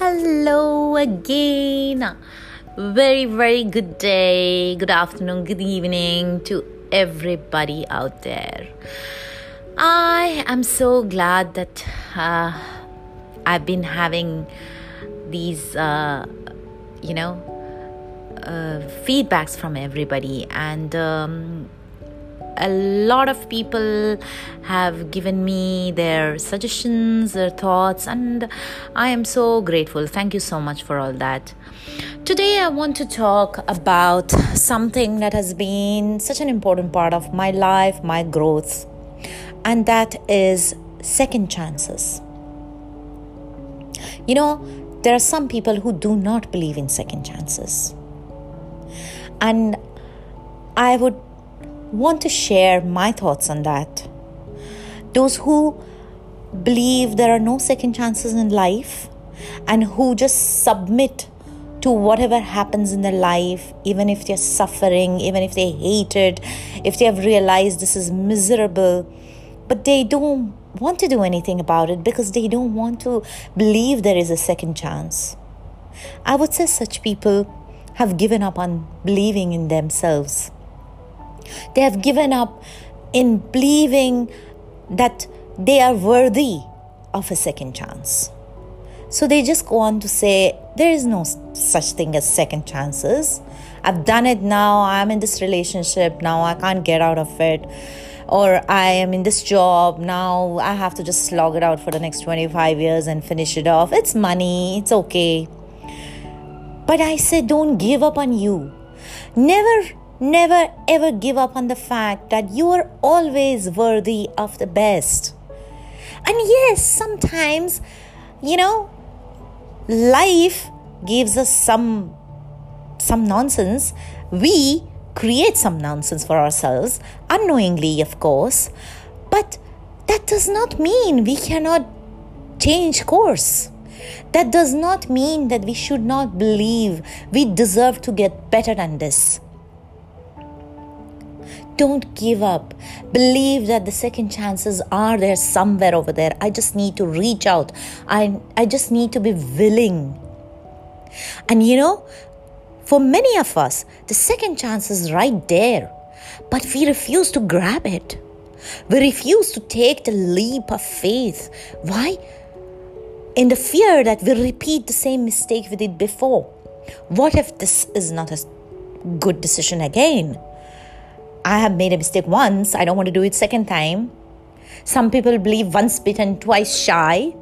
hello again. Very, very good day, good afternoon, good evening to everybody out there. I am so glad that uh, I've been having these, uh, you know, uh, feedbacks from everybody, and um, a lot of people have given me their suggestions, their thoughts, and I am so grateful. Thank you so much for all that. Today, I want to talk about something that has been such an important part of my life, my growth, and that is second chances. You know, there are some people who do not believe in second chances. And I would want to share my thoughts on that. Those who believe there are no second chances in life and who just submit to whatever happens in their life, even if they're suffering, even if they hate it, if they have realized this is miserable, but they don't want to do anything about it because they don't want to believe there is a second chance. I would say such people have given up on believing in themselves. They have given up in believing that they are worthy of a second chance. So they just go on to say, There is no such thing as second chances. I've done it now. I'm in this relationship now. I can't get out of it. Or I am in this job now. I have to just slog it out for the next 25 years and finish it off. It's money. It's okay. But I say, Don't give up on you. Never Never ever give up on the fact that you are always worthy of the best. And yes, sometimes, you know, life gives us some some nonsense. We create some nonsense for ourselves, unknowingly, of course. But that does not mean we cannot change course. That does not mean that we should not believe we deserve to get better than this. Don't give up. Believe that the second chances are there somewhere over there. I just need to reach out. I, I just need to be willing. And you know, for many of us, the second chance is right there, but we refuse to grab it. We refuse to take the leap of faith. Why? In the fear that we'll repeat the same mistake we did before. What if this is not a good decision again? I have made a mistake once, I don't want to do it second time. Some people believe once bitten, twice shy.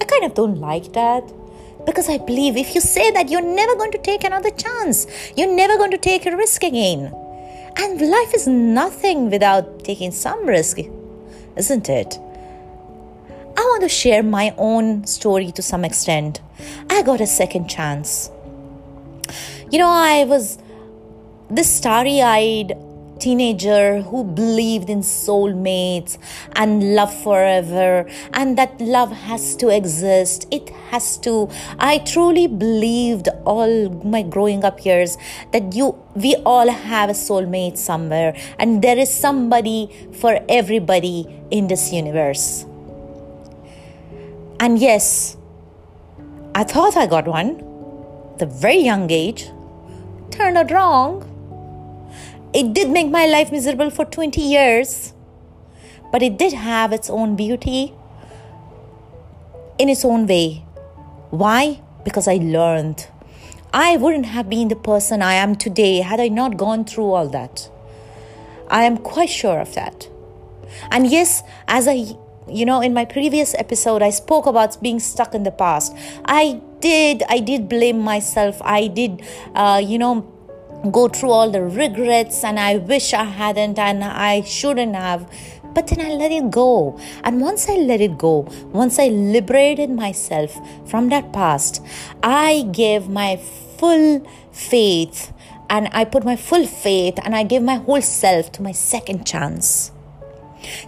I kind of don't like that because I believe if you say that, you're never going to take another chance, you're never going to take a risk again. And life is nothing without taking some risk, isn't it? I want to share my own story to some extent. I got a second chance. You know, I was this starry eyed teenager who believed in soulmates and love forever and that love has to exist. It has to. I truly believed all my growing up years that you we all have a soulmate somewhere and there is somebody for everybody in this universe. And yes i thought i got one. A very young age turned out wrong it did make my life miserable for 20 years, but it did have its own beauty in its own way. Why? Because I learned. I wouldn't have been the person I am today had I not gone through all that. I am quite sure of that. And yes, as I, you know, in my previous episode, I spoke about being stuck in the past. I did, I did blame myself. I did, uh, you know, go through all the regrets and I wish I hadn't and I shouldn't have. But then I let it go. And once I let it go, once I liberated myself from that past, I gave my full faith and I put my full faith and I gave my whole self to my second chance.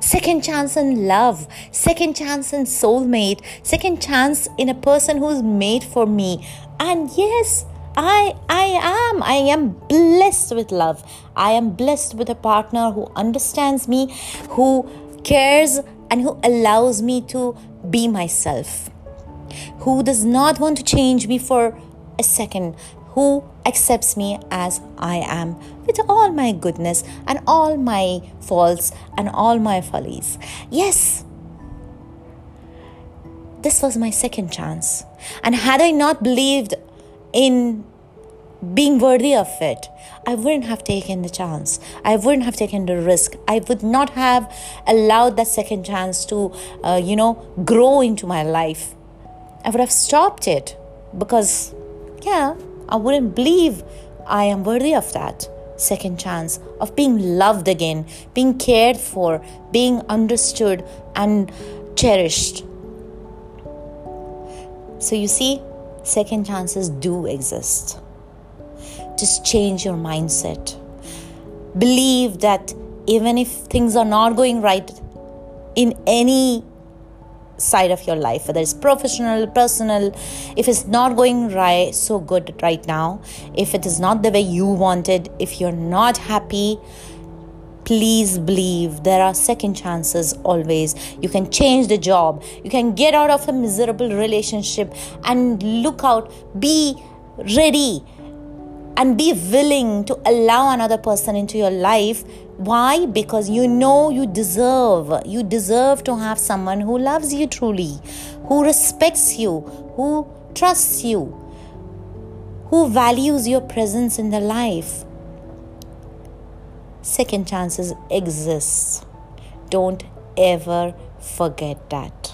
Second chance in love, second chance in soulmate, second chance in a person who's made for me. And yes, I I am I am blessed with love. I am blessed with a partner who understands me, who cares and who allows me to be myself. who does not want to change me for a second, who accepts me as I am with all my goodness and all my faults and all my follies. Yes, this was my second chance. And had I not believed in being worthy of it, I wouldn't have taken the chance. I wouldn't have taken the risk. I would not have allowed that second chance to, uh, you know, grow into my life. I would have stopped it because, yeah, I wouldn't believe I am worthy of that second chance, of being loved again, being cared for, being understood and cherished. So, you see, second chances do exist. Just change your mindset. Believe that even if things are not going right in any side of your life, whether it's professional, personal, if it's not going right so good right now, if it is not the way you wanted, if you're not happy, please believe there are second chances always. You can change the job, you can get out of a miserable relationship and look out, be ready and be willing to allow another person into your life. Why? Because you know you deserve you deserve to have someone who loves you truly who respects you who trusts you who values your presence in their life second chances exist don't ever forget that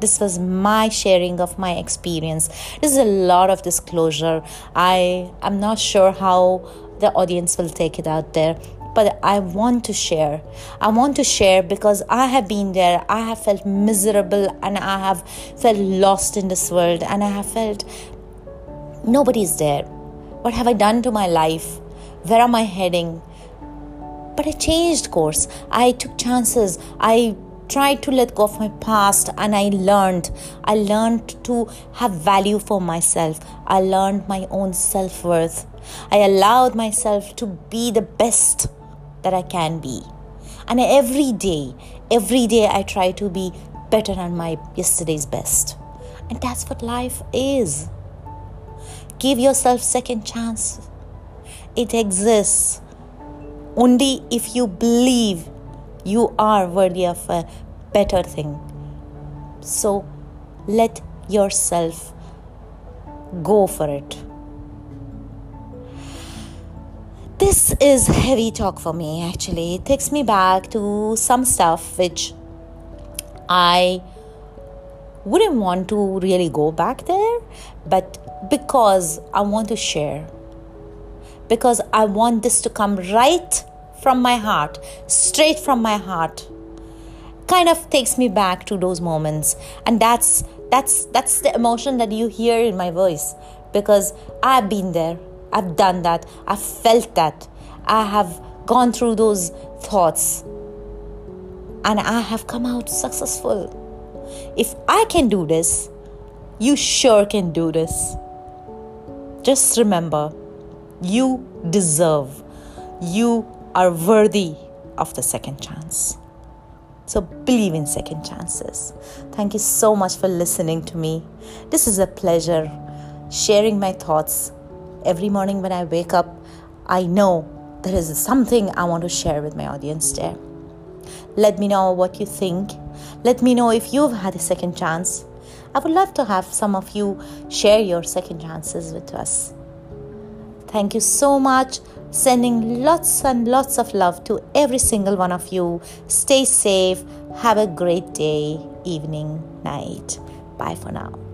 this was my sharing of my experience this is a lot of disclosure i am not sure how the audience will take it out there but I want to share. I want to share because I have been there. I have felt miserable and I have felt lost in this world and I have felt nobody's there. What have I done to my life? Where am I heading? But I changed course. I took chances. I tried to let go of my past and I learned. I learned to have value for myself. I learned my own self worth. I allowed myself to be the best that I can be. And every day, every day I try to be better than my yesterday's best. And that's what life is. Give yourself second chance. It exists only if you believe you are worthy of a better thing. So let yourself go for it. This is heavy talk for me actually. It takes me back to some stuff which I wouldn't want to really go back there, but because I want to share, because I want this to come right from my heart, straight from my heart. Kind of takes me back to those moments. And that's that's that's the emotion that you hear in my voice because I've been there. I've done that. I've felt that. I have gone through those thoughts. And I have come out successful. If I can do this, you sure can do this. Just remember, you deserve, you are worthy of the second chance. So believe in second chances. Thank you so much for listening to me. This is a pleasure sharing my thoughts. Every morning when I wake up, I know there is something I want to share with my audience there. Let me know what you think. Let me know if you've had a second chance. I would love to have some of you share your second chances with us. Thank you so much sending lots and lots of love to every single one of you. Stay safe. Have a great day, evening, night. Bye for now.